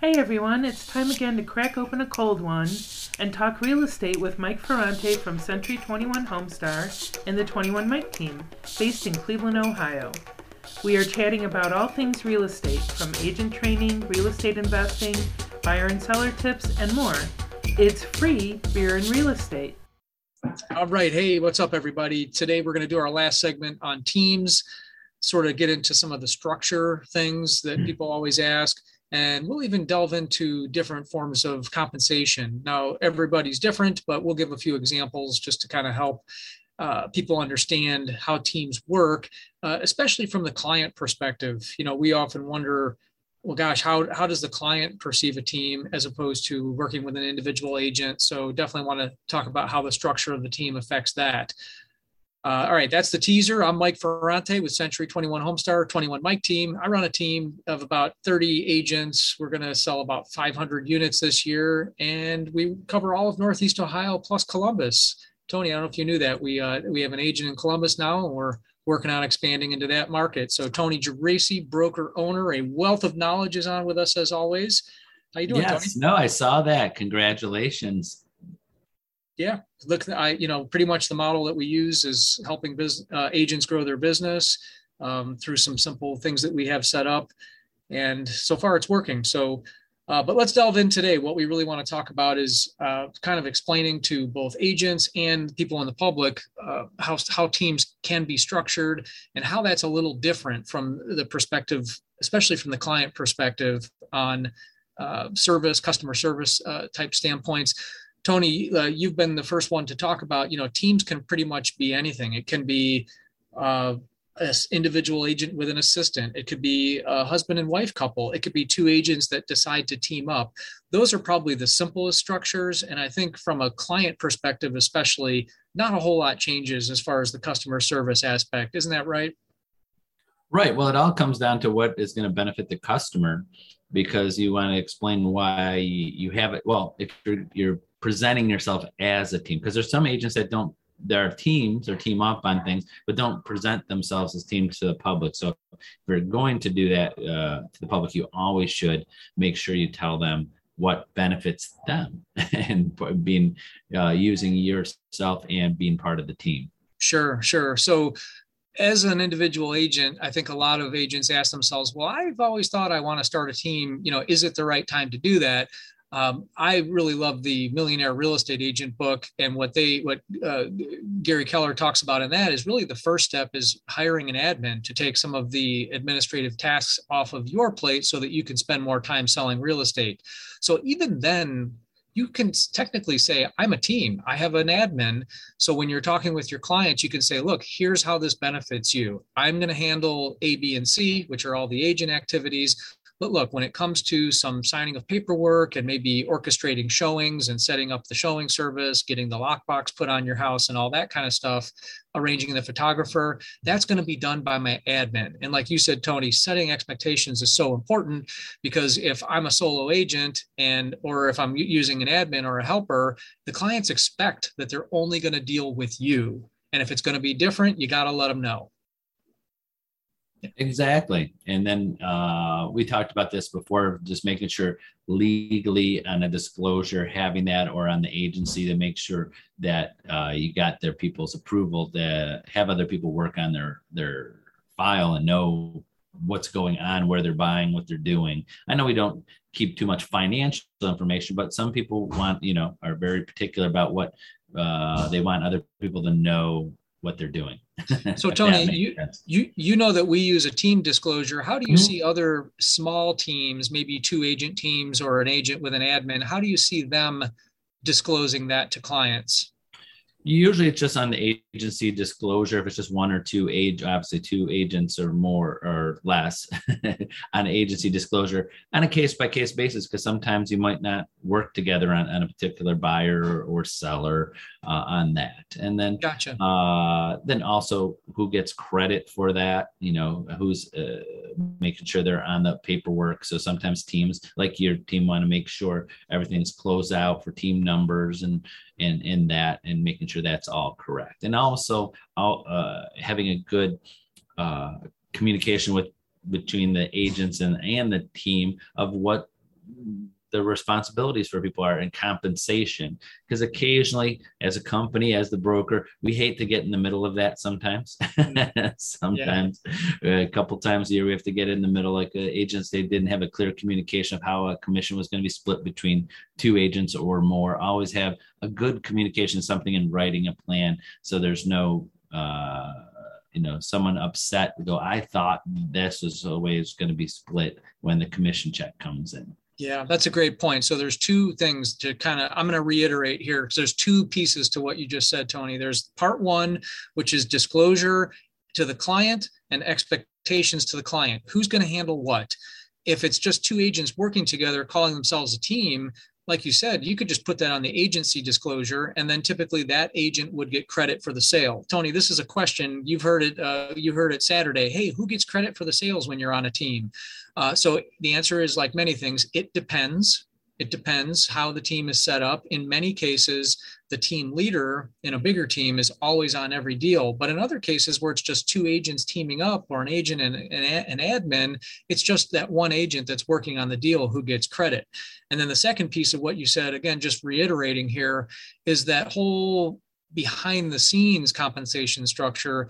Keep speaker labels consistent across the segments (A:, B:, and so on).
A: Hey everyone, it's time again to crack open a cold one and talk real estate with Mike Ferrante from Century 21 Homestar and the 21 Mike team, based in Cleveland, Ohio. We are chatting about all things real estate, from agent training, real estate investing, buyer and seller tips, and more. It's free beer and real estate.
B: All right. Hey, what's up, everybody? Today we're going to do our last segment on teams, sort of get into some of the structure things that hmm. people always ask. And we'll even delve into different forms of compensation. Now, everybody's different, but we'll give a few examples just to kind of help uh, people understand how teams work, uh, especially from the client perspective. You know, we often wonder, well, gosh, how, how does the client perceive a team as opposed to working with an individual agent? So definitely want to talk about how the structure of the team affects that. Uh, all right, that's the teaser. I'm Mike Ferrante with Century 21 Homestar 21 Mike team. I run a team of about 30 agents. We're going to sell about 500 units this year, and we cover all of Northeast Ohio plus Columbus. Tony, I don't know if you knew that we uh, we have an agent in Columbus now, and we're working on expanding into that market. So Tony Geraci, broker owner, a wealth of knowledge is on with us as always.
C: How you doing, yes, Tony? No, I saw that. Congratulations
B: yeah. Look i you know pretty much the model that we use is helping business uh, agents grow their business um, through some simple things that we have set up. And so far it's working. So uh, but let's delve in today. What we really want to talk about is uh, kind of explaining to both agents and people in the public uh, how, how teams can be structured and how that's a little different from the perspective especially from the client perspective on uh, service customer service uh, type standpoints Tony, uh, you've been the first one to talk about, you know, teams can pretty much be anything. It can be uh, an individual agent with an assistant. It could be a husband and wife couple. It could be two agents that decide to team up. Those are probably the simplest structures. And I think from a client perspective, especially, not a whole lot changes as far as the customer service aspect. Isn't that right?
C: Right. Well, it all comes down to what is going to benefit the customer because you want to explain why you have it. Well, if you're, you're presenting yourself as a team because there's some agents that don't there are teams or team up on things but don't present themselves as teams to the public so if you're going to do that uh, to the public you always should make sure you tell them what benefits them and being uh, using yourself and being part of the team
B: sure sure so as an individual agent, I think a lot of agents ask themselves, well, I've always thought I want to start a team. You know, is it the right time to do that? Um, I really love the Millionaire Real Estate Agent book, and what they what uh, Gary Keller talks about in that is really the first step is hiring an admin to take some of the administrative tasks off of your plate so that you can spend more time selling real estate. So even then, you can technically say, I'm a team, I have an admin. So when you're talking with your clients, you can say, look, here's how this benefits you. I'm going to handle A, B, and C, which are all the agent activities. But look, when it comes to some signing of paperwork and maybe orchestrating showings and setting up the showing service, getting the lockbox put on your house and all that kind of stuff, arranging the photographer, that's going to be done by my admin. And like you said, Tony, setting expectations is so important because if I'm a solo agent and or if I'm using an admin or a helper, the clients expect that they're only going to deal with you. And if it's going to be different, you got to let them know.
C: Exactly. And then uh, we talked about this before, just making sure legally on a disclosure, having that or on the agency to make sure that uh, you got their people's approval to have other people work on their their file and know what's going on, where they're buying, what they're doing. I know we don't keep too much financial information, but some people want, you know, are very particular about what uh, they want other people to know what they're doing.
B: So Tony, you, you you know that we use a team disclosure. How do you mm-hmm. see other small teams, maybe two agent teams or an agent with an admin? How do you see them disclosing that to clients?
C: Usually it's just on the agency disclosure. If it's just one or two age, obviously two agents or more or less on agency disclosure on a case by case basis, because sometimes you might not work together on, on a particular buyer or seller uh, on that. And then,
B: gotcha.
C: Uh, then also who gets credit for that, you know, who's uh, making sure they're on the paperwork. So sometimes teams like your team want to make sure everything's closed out for team numbers and, and in that and making sure that's all correct and also uh, having a good uh, communication with between the agents and and the team of what the responsibilities for people are and compensation. Because occasionally as a company as the broker we hate to get in the middle of that sometimes. Sometimes yeah. a couple times a year we have to get in the middle like uh, agents they didn't have a clear communication of how a commission was going to be split between two agents or more. Always have a good communication something in writing a plan so there's no uh, you know someone upset go i thought this was always going to be split when the commission check comes in
B: yeah, that's a great point. So there's two things to kind of I'm going to reiterate here because there's two pieces to what you just said, Tony. There's part one, which is disclosure to the client and expectations to the client. Who's going to handle what? If it's just two agents working together, calling themselves a team, like you said, you could just put that on the agency disclosure, and then typically that agent would get credit for the sale. Tony, this is a question you've heard it. Uh, you heard it Saturday. Hey, who gets credit for the sales when you're on a team? Uh, so the answer is like many things. It depends. It depends how the team is set up. In many cases, the team leader in a bigger team is always on every deal. But in other cases where it's just two agents teaming up or an agent and an, admin, it's just that one agent that's working on the deal who gets credit. And then the second piece of what you said, again, just reiterating here, is that whole behind the scenes compensation structure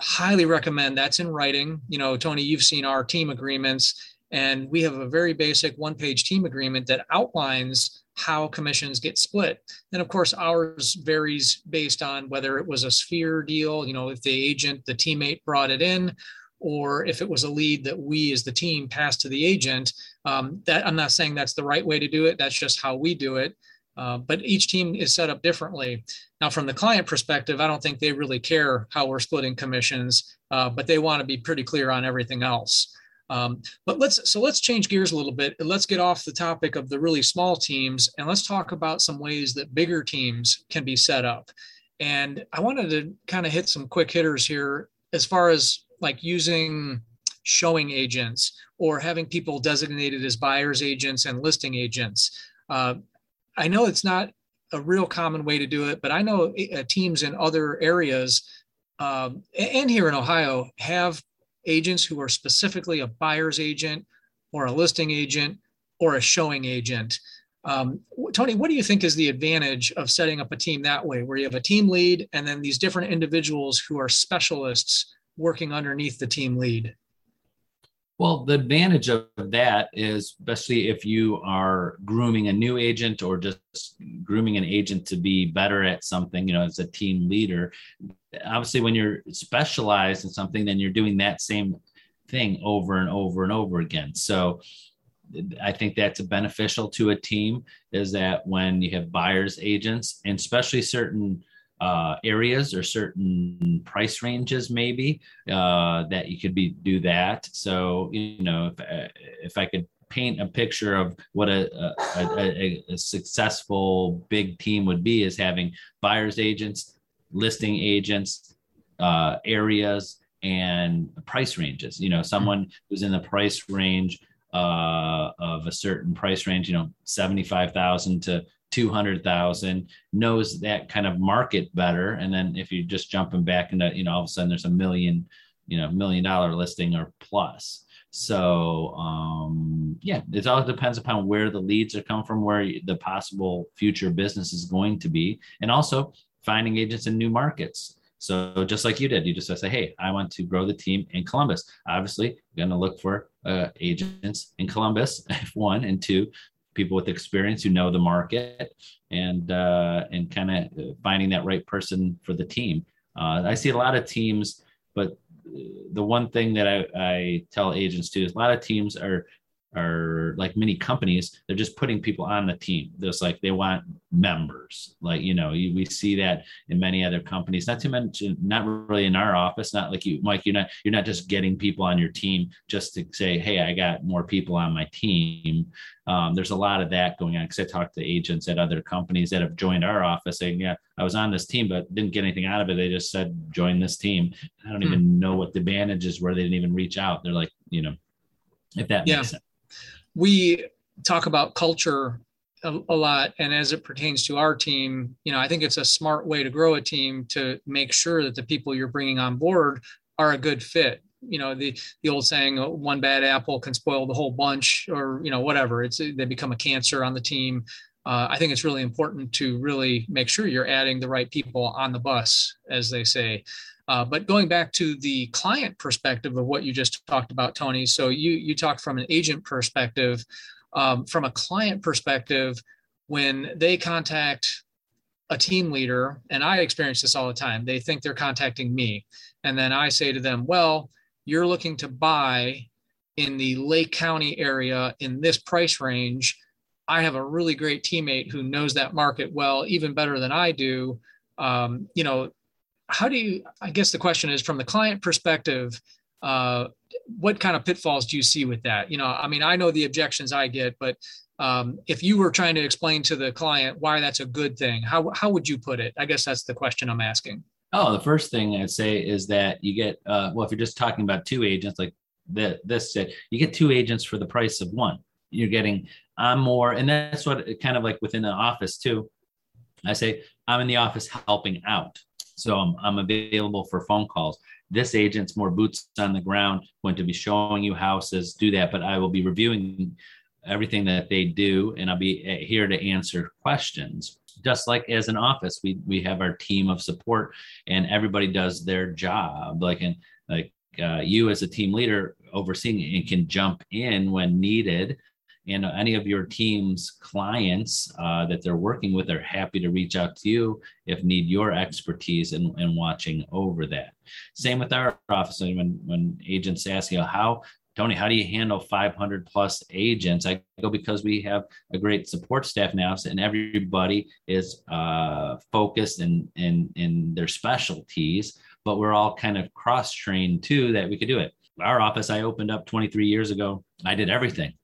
B: highly recommend that's in writing you know tony you've seen our team agreements and we have a very basic one page team agreement that outlines how commissions get split. And of course, ours varies based on whether it was a sphere deal, you know, if the agent, the teammate brought it in, or if it was a lead that we as the team passed to the agent. Um, that I'm not saying that's the right way to do it. That's just how we do it. Uh, but each team is set up differently. Now, from the client perspective, I don't think they really care how we're splitting commissions, uh, but they want to be pretty clear on everything else. Um, but let's so let's change gears a little bit. Let's get off the topic of the really small teams and let's talk about some ways that bigger teams can be set up. And I wanted to kind of hit some quick hitters here as far as like using showing agents or having people designated as buyers agents and listing agents. Uh, I know it's not a real common way to do it, but I know uh, teams in other areas um, and here in Ohio have agents who are specifically a buyer's agent or a listing agent or a showing agent. Um, Tony, what do you think is the advantage of setting up a team that way, where you have a team lead and then these different individuals who are specialists working underneath the team lead?
C: Well, the advantage of that is, especially if you are grooming a new agent or just grooming an agent to be better at something, you know, as a team leader. Obviously, when you're specialized in something, then you're doing that same thing over and over and over again. So, I think that's beneficial to a team is that when you have buyers agents and especially certain uh, areas or certain price ranges maybe uh, that you could be do that. So you know if, uh, if i could paint a picture of what a, a, a, a, successful big team would be is having buyers agents listing agents uh, areas and price ranges. You know someone who's in the price range uh, of a certain price range you know 75000 to 200,000 knows that kind of market better. And then if you're just jumping back into, you know, all of a sudden there's a million, you know, million dollar listing or plus. So um, yeah, it all depends upon where the leads are coming from, where the possible future business is going to be, and also finding agents in new markets. So just like you did, you just say, "Hey, I want to grow the team in Columbus." Obviously, going to look for uh, agents in Columbus, one, and two, people with experience who know the market and uh, and kind of finding that right person for the team. Uh, I see a lot of teams, but the one thing that I, I tell agents too is a lot of teams are are like many companies they're just putting people on the team. Just like they want members. Like you know you, we see that in many other companies. Not to mention not really in our office not like you mike you're not you're not just getting people on your team just to say hey i got more people on my team. Um, there's a lot of that going on because i talked to agents at other companies that have joined our office saying yeah i was on this team but didn't get anything out of it. They just said join this team. I don't hmm. even know what the advantages were. They didn't even reach out. They're like you know if that yeah. makes sense
B: we talk about culture a, a, lot and as it pertains to our team you know i think it's a smart way to grow a team to make sure that the people you're bringing on board are a good fit. You know the the old saying uh, one bad apple can spoil the whole bunch or you know whatever. It's they become a cancer on the team. Uh, i think it's really important to really make sure you're adding the right people on the bus as they say uh, but going back to the client perspective of what you just talked about tony so you you talked from an agent perspective um, from a client perspective when they contact a team leader, and I experience this all the time, they think they're contacting me. And then I say to them, well, you're looking to buy in the Lake County area in this price range. I have a really great teammate who knows that market well, even better than I do. Um, you know, how do you, I guess the question is from the client perspective, uh, what kind of pitfalls do you see with that? You know, I mean, I know the objections I get, but um, if you were trying to explain to the client why that's a good thing, how, how would you put it? I guess that's the question I'm asking.
C: Oh, the first thing I'd say is that you get, uh, well, if you're just talking about two agents, like this said, you get two agents for the price of one. You're getting, I'm more, and that's what kind of like within the office too. I say, I'm in the office helping out. So I'm, I'm available for phone calls. This agent's more boots on the ground, going to be showing you houses, do that, but I will be reviewing everything that they do, and I'll be eh, here to answer questions. Just like as an office, we we have our team of support, and everybody does their job. Like and like uh, you as a team leader overseeing and can jump in when needed. And any of your team's clients uh, that they're working with are happy to reach out to you if need your expertise in, in watching over that. Same with our office. When when agents ask you how Tony, how do you handle 500 plus agents? I go because we have a great support staff now, and everybody is uh, focused in, in in their specialties. But we're all kind of cross trained too that we could do it. Our office I opened up 23 years ago. I did everything,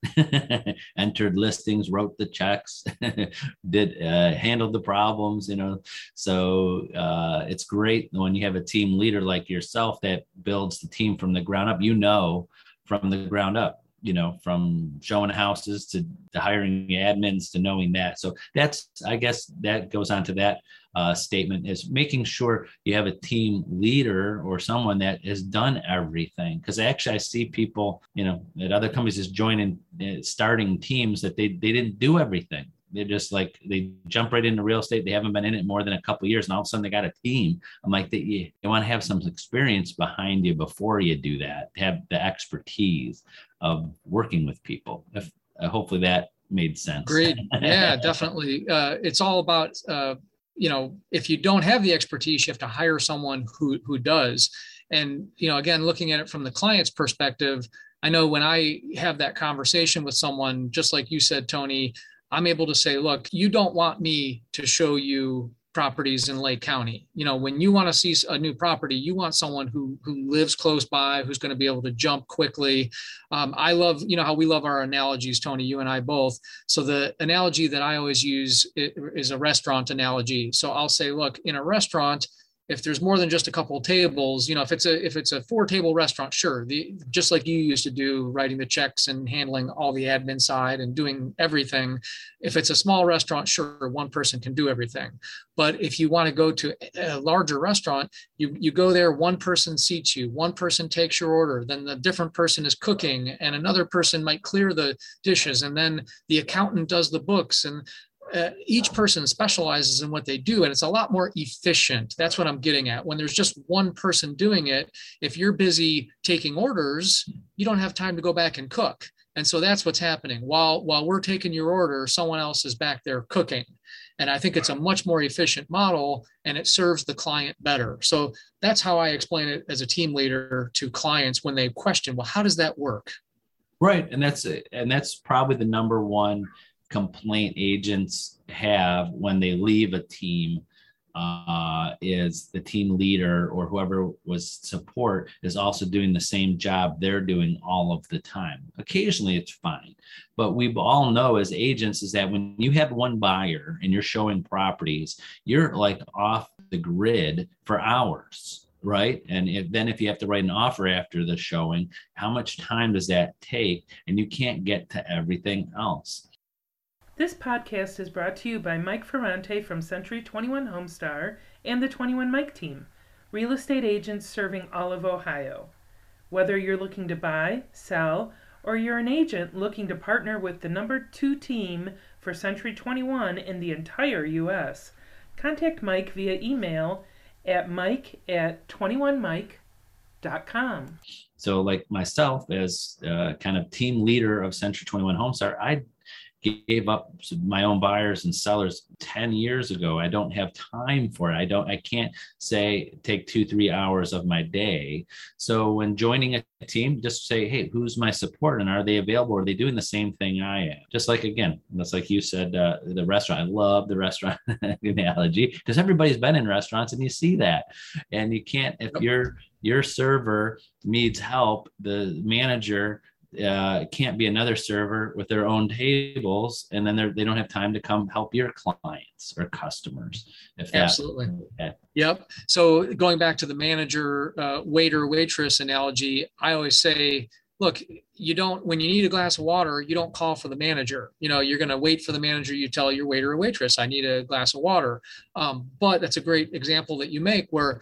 C: entered listings, wrote the checks, did uh, handled the problems. You know, so uh, it's great when you have a team leader like yourself that builds the team from the ground up. You know from the ground up you know from showing houses to, to hiring admins to knowing that. So that's i guess that goes on to that uh, statement is making sure you have a team leader or someone that has done everything. Because actually i see people you know at other companies just joining uh, starting teams that they, they didn't do everything they're just like they jump right into real estate. They haven't been in it more than a couple years, and all of a sudden they got a team. I'm like, they, you, you want to have some experience behind you before you do that. Have the expertise of working with people. If uh, hopefully that made sense.
B: Great, yeah, definitely. Uh, it's all about uh, you know if you don't have the expertise, you have to hire someone who who does. And you know, again, looking at it from the client's perspective, I know when I have that conversation with someone, just like you said, Tony, I'm able to say, look, you don't want me to show you properties in Lake County. You know, when you want to see a new property, you want someone who who lives close by, who's going to be able to jump quickly. Um, I love, you know, how we love our analogies, Tony, you and I both. So the analogy that I always use is a restaurant analogy. So I'll say, look, in a restaurant, if there's more than just a couple tables, you know, if it's a if it's a four table restaurant, sure, the just like you used to do, writing the checks and handling all the admin side and doing everything. If it's a small restaurant, sure, one person can do everything. But if you want to go to a larger restaurant, you you go there, one person seats you, one person takes your order, then the different person is cooking, and another person might clear the dishes, and then the accountant does the books, and uh, each person specializes in what they do and it's a lot more efficient. That's what i'm getting at. When there's just one person doing it if you're busy taking orders you don't have time to go back and cook. And so that's what's happening. While while we're taking your order someone else is back there cooking. And i think it's a much more efficient model and it serves the client better. So that's how i explain it as a team leader to clients when they question well how does that work?
C: Right. And that's and that's probably the number one complaint agents have when they leave a team uh, is the team leader or whoever was support is also doing the same job they're doing all of the time. Occasionally it's fine, but we all know as agents is that when you have one buyer and you're showing properties, you're like off the grid for hours right? And if, then if you have to write an offer after the showing, how much time does that take? And you can't get to everything else.
A: This podcast is brought to you by Mike Ferrante from Century 21 Homestar and the 21 Mike team, real estate agents serving all of Ohio. Whether you're looking to buy, sell, or you're an agent looking to partner with the number two team for Century 21 in the entire U.S., contact Mike via email at mike at 21mike.com.
C: So, like myself, as uh, kind of team leader of Century 21 Homestar, I gave up my own buyers and sellers 10 years ago. I don't have time for it. I don't i can't say take two three hours of my day. So when joining a team just say hey who's my support and are they available? Are they doing the same thing i am? Just like again that's like you said uh, the restaurant i love the restaurant analogy because everybody's been in restaurants and you see that. And you can't if your your server needs help the manager uh, can't be another server with their own tables, and then they don't have time to come help your clients or customers.
B: If that, absolutely, yep. So going back to the manager, uh, waiter, waitress analogy, I always say, look, you don't when you need a glass of water, you don't call for the manager. You know, you're going to wait for the manager. You tell your waiter or waitress, I need a glass of water. Um, but that's a great example that you make where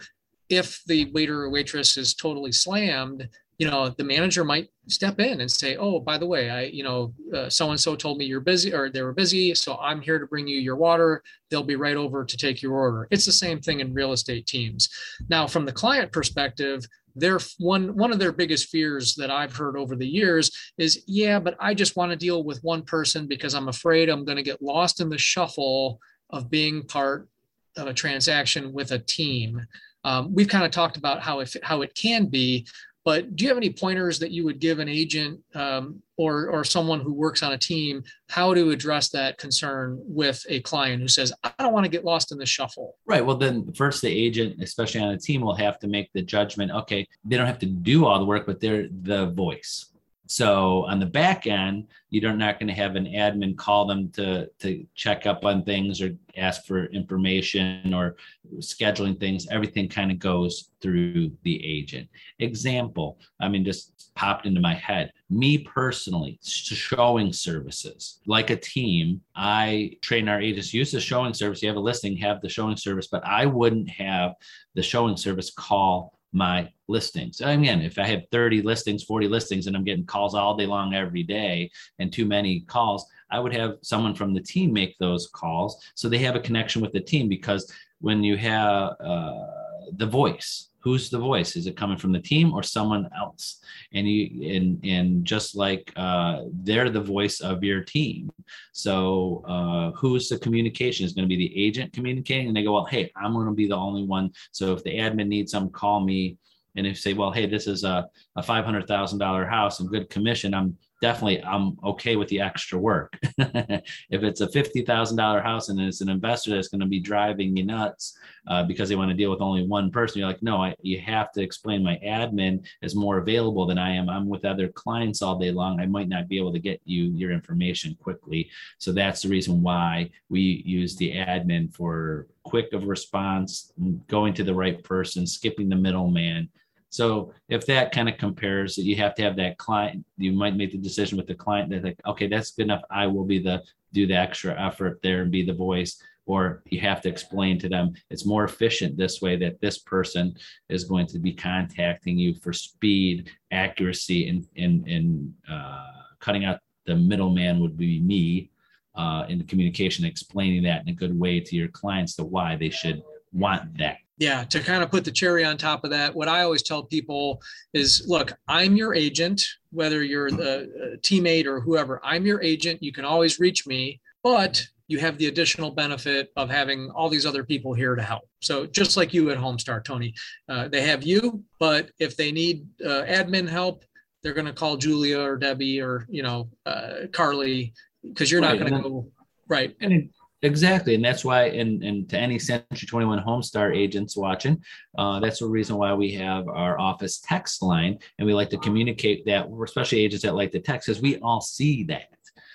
B: if the waiter or waitress is totally slammed you know the manager might step in and say oh by the way i you know so and so told me you're busy or they were busy so i'm here to bring you your water. They'll be right over to take your order. It's the same thing in real estate teams. Now from the client perspective their one one of their biggest fears that i've heard over the years is yeah but i just want to deal with one person because i'm afraid i'm going to get lost in the shuffle of being part of a transaction with a team. Um, we've kind of talked about how if how it can be but do you have any pointers that you would give an agent um, or or someone who works on a team how to address that concern with a client who says, "I don't want to get lost in the shuffle"?
C: Right. Well, then first the agent, especially on a team, will have to make the judgment. Okay, they don't have to do all the work, but they're the voice. So on the back end, you're not going to have an admin call them to to check up on things or ask for information or scheduling things. Everything kind of goes through the agent. Example, I mean, just popped into my head. Me personally, showing services like a team. I train our agents use the showing service. You have a listing, have the showing service, but I wouldn't have the showing service call my listings. Again, if I have 30 listings, 40 listings, and I'm getting calls all day long every day and too many calls, I would have someone from the team make those calls so they have a connection with the team because when you have uh, the voice, who's the voice? Is it coming from the team or someone else? And you and and just like uh, they're the voice of your team. So uh, who's the communication? Is going to be the agent communicating? And they go well hey i'm going to be the only one. So if the admin needs some call me. And if you say well hey this is a, a $500000 house and good commission i'm definitely I'm okay with the extra work. if it's a fifty thousand dollar house and it's an investor that's going to be driving you nuts uh, because they want to deal with only one person, you're like, no, I, you have to explain. My admin is more available than I am. I'm with other clients all day long. I might not be able to get you your information quickly. So that's the reason why we use the admin for quick of response, going to the right person, skipping the middleman so if that kind of compares, you have to have that client. You might make the decision with the client that like, okay, that's good enough. I will be the do the extra effort there and be the voice. Or you have to explain to them it's more efficient this way that this person is going to be contacting you for speed, accuracy, and and and uh, cutting out the middleman would be me uh, in the communication, explaining that in a good way to your clients to why they should want that
B: yeah to kind of put the cherry on top of that what i always tell people is look i'm your agent whether you're the teammate or whoever i'm your agent you can always reach me but you have the additional benefit of having all these other people here to help. So just like you at homestar tony uh, they have you but if they need uh, admin help they're going to call julia or debbie or you know uh, carly because you're right, not going to go right.
C: and Exactly, and that's why, and, and to any Century 21 Homestar agents watching, uh, that's the reason why we have our office text line, and we like to communicate that, especially agents that like to text, because we all see that.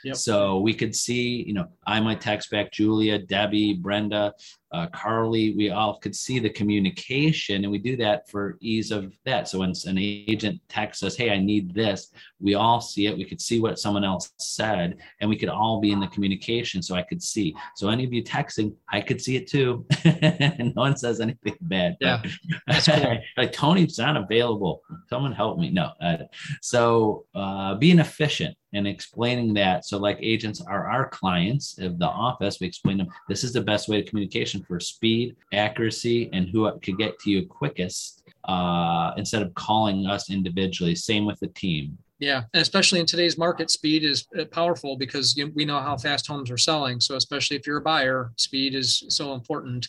C: Yep. So we could see, you know, I might text back Julia, Debbie, Brenda, uh, Carly, we all could see the communication, and we do that for ease of that. So when an agent texts us, "Hey, I need this," we all see it. We could see what someone else said, and we could all be in the communication. So I could see. So any of you texting, I could see it too. and no one says anything bad.
B: Yeah, that's cool.
C: like Tony's not available. Someone help me. No. Uh, so uh, being efficient and explaining that. So, like agents are our clients of the office, we explain them this is the best way of communication for speed, accuracy, and who could get to you quickest uh, instead of calling us individually. Same with the team.
B: Yeah, and especially in today's market, speed is uh, powerful because we know how fast homes are selling. So, especially if you're a buyer, speed is so important.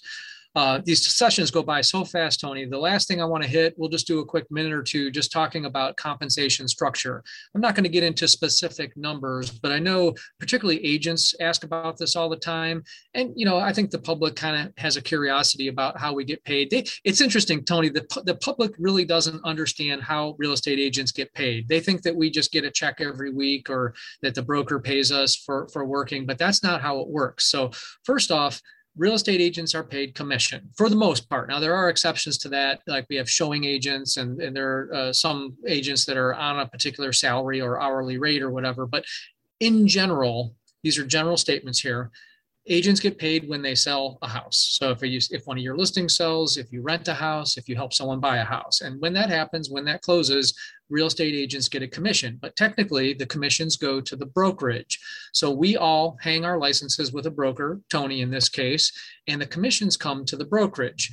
B: Uh, these sessions go by so fast, Tony. The last thing I want to hit, we'll just do a quick minute or two just talking about compensation structure. I'm not going to get into specific numbers, but I know particularly agents ask about this all the time. And, you know, I think the public kind of has a curiosity about how we get paid. They, it's interesting, Tony, the, the public really doesn't understand how real estate agents get paid. They think that we just get a check every week or that the broker pays us for, for working, but that's not how it works. So, first off, real estate agents are paid commission for the most part. Now, there are exceptions to that, like we have showing agents, and, and there are uh, some agents that are on a particular salary or hourly rate or whatever. But in general, these are general statements here agents get paid when they sell a house. So if you, if one of your listings sells, if you rent a house, if you help someone buy a house, and when that happens, when that closes, real estate agents get a commission. But technically, the commissions go to the brokerage. So we all hang our licenses with a broker, Tony in this case, and the commissions come to the brokerage.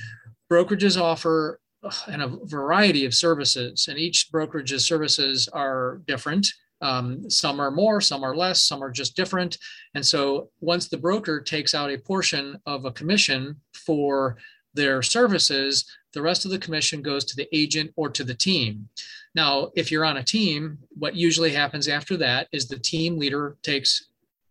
B: Brokerages offer and a variety of services, and each brokerage's services are different. Um, some are more, some are less, some are just different. And so once the broker takes out a portion of a commission for their services, the rest of the commission goes to the agent or to the team. Now, if you're on a team, what usually happens after that is the team leader takes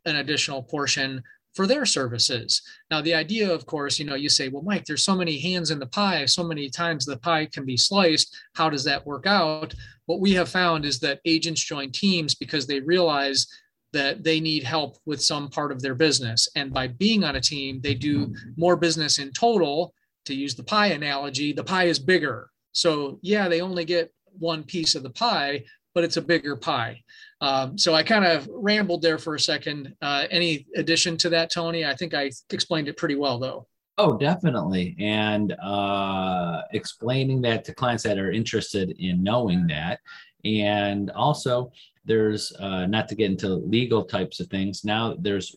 B: an additional portion for their services. Now, the idea, of course, you know, you say, well, Mike, there's so many hands in the pie, so many times the pie can be sliced. How does that work out? What we have found is that agents join teams because they realize that they need help with some part of their business. And by being on a team, they do more business in total. To use the pie analogy, the pie is bigger. So, yeah, they only get one piece of the pie, but it's a bigger pie. Um, so I kind of rambled there for a second. Uh, any addition to that, Tony? I think I explained it pretty well, though.
C: Oh, definitely. And uh, explaining that to clients that are interested in knowing that. And also, there's uh, not to get into legal types of things. Now, there's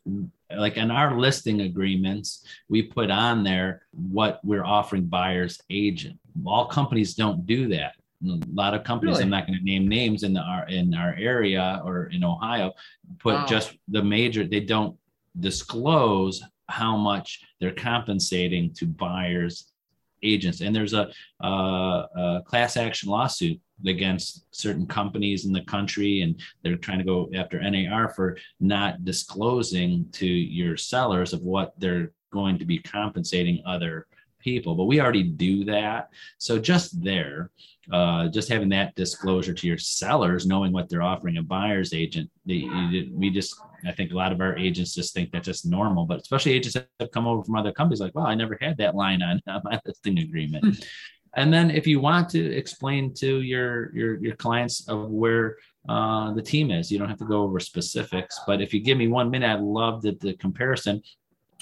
C: like in our listing agreements, we put on there what we're offering buyers agent. All companies don't do that a lot of companies really? i'm not going to name names in the, our in our area or in ohio put wow. just the major they don't disclose how much they're compensating to buyers agents and there's a, a, a class action lawsuit against certain companies in the country and they're trying to go after nar for not disclosing to your sellers of what they're going to be compensating other people but we already do that so just there uh, just having that disclosure to your sellers, knowing what they're offering a buyer's agent, they, we just, I think a lot of our agents just think that's just normal, but especially agents that have come over from other companies like, well, I never had that line on, my listing agreement. Hmm. and then if you want to explain to your, your, your clients of where uh, the team is, you don't have to go over specifics, but if you give me one minute, I'd love the, the comparison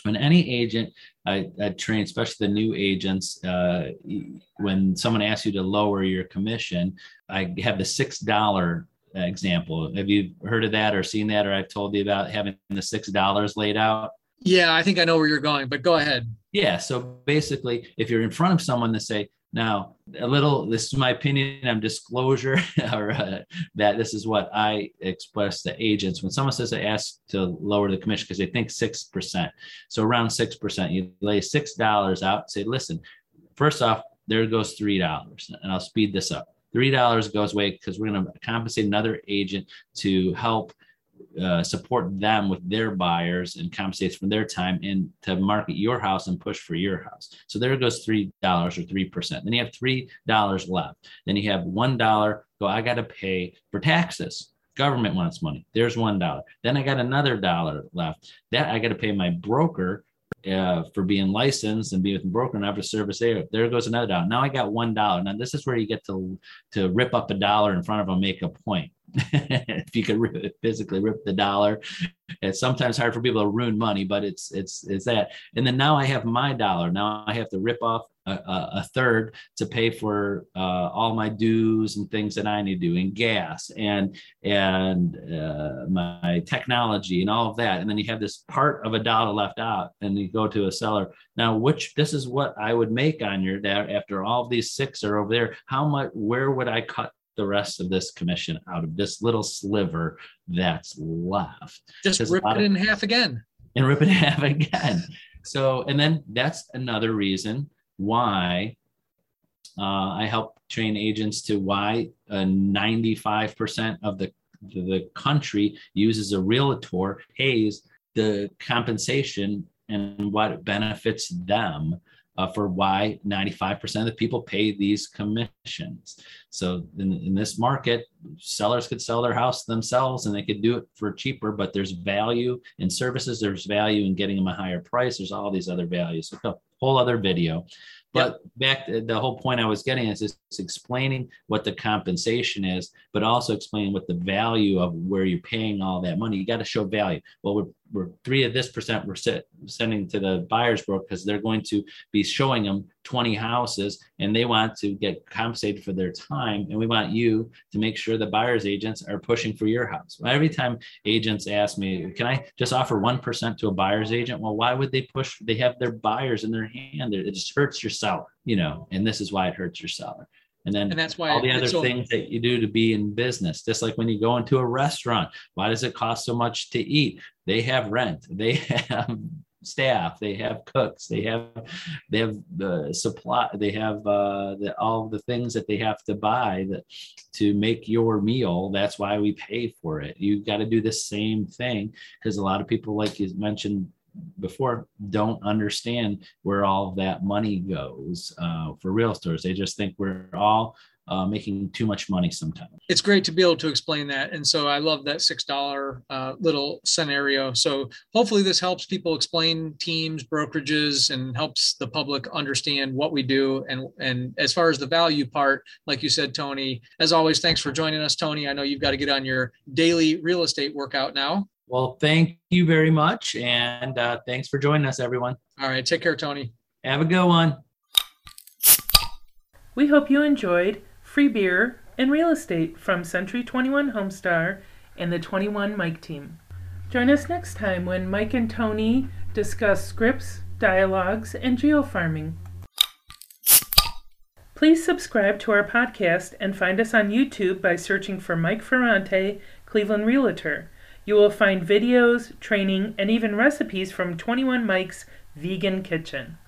C: when any agent I, I, train, especially the new agents, uh, when someone asks you to lower your commission, I have the six dollar example. Have you heard of that or seen that, or I've told you about having the six dollars laid out?
B: Yeah, I think I know where you're going, but go ahead.
C: Yeah, so basically, if you're in front of someone to say, now, a little, this is my opinion on disclosure, or uh, that this is what I express to agents. When someone says they ask to lower the commission because they think 6%, so around 6%, you lay $6 out, say, listen, first off, there goes $3, and I'll speed this up. $3 goes away because we're going to compensate another agent to help uh, support them with their buyers and compensates for their time and to market your house and push for your house. So there goes three dollars or three percent. Then you have three dollars left. Then you have one dollar. Go. I got to pay for taxes. Government wants money. There's one dollar. Then I got another dollar left. That I got to pay my broker uh, for being licensed and being with the broker and have a service there. There goes another dollar. Now I got one dollar. Now this is where you get to to rip up a dollar in front of them, make a point. if you could rip, physically rip the dollar, it's sometimes hard for people to ruin money, but it's it's it's that. And then now I have my dollar. Now I have to rip off a, a third to pay for uh, all my dues and things that I need to do, and gas and and uh, my technology and all of that. And then you have this part of a dollar left out, and you go to a seller. Now, which this is what I would make on your that after all of these six are over there. How much? Where would I cut the rest of this commission out of this little sliver that's left?
B: Just rip it in half again.
C: And rip it in half again. So, and then that's another reason why uh, I help train agents to why uh, 95% of the the country uses a realtor, pays the compensation and what benefits them uh, for why 95% of the people pay these commissions. So in, in this market, sellers could sell their house themselves and they could do it for cheaper, but there's value in services, there's value in getting them a higher price, there's all these other values. So a whole other video. But yep. back, uh, the whole point I was getting is just explaining what the compensation is, but also explaining what the value of where you're paying all that money. You got to show value. Well, we're, we're three of this percent we're sending to the buyers broker because they're going to be showing them 20 houses and they want to get compensated for their time. And we want you to make sure the buyers agents are pushing for your house. Every time agents ask me, can I just offer 1% to a buyer's agent? Well, why would they push? They have their buyers in their hand. It just hurts your seller, you know, and this is why it hurts your seller. And then
B: and that's why
C: all the other so- things that you do to be in business, just like when you go into a restaurant, why does it cost so much to eat? They have rent, they have staff they have cooks they have they have the supply they have uh the, all the things that they have to buy that to make your meal that's why we pay for it. You've got to do the same thing because a lot of people like you mentioned before don't understand where all that money goes uh, for realtors they just think we're all uh, making too much money sometimes.
B: It's great to be able to explain that. And so I love that $6 uh, little scenario. So hopefully this helps people explain teams, brokerages, and helps the public understand what we do. And, and as far as the value part, like you said, Tony, as always, thanks for joining us, Tony. I know you've got to get on your daily real estate workout now.
C: Well, thank you very much. And uh, thanks for joining us, everyone.
B: All right. Take care, Tony.
C: Have a good one.
A: We hope you enjoyed free beer, and real estate from Century 21 Homestar and the 21 Mike team. Join us next time when Mike and Tony discuss scripts, dialogues, and geofarming. Please subscribe to our podcast and find us on YouTube by searching for Mike Ferrante, Cleveland Realtor. You will find videos, training, and even recipes from 21 Mike's Vegan Kitchen.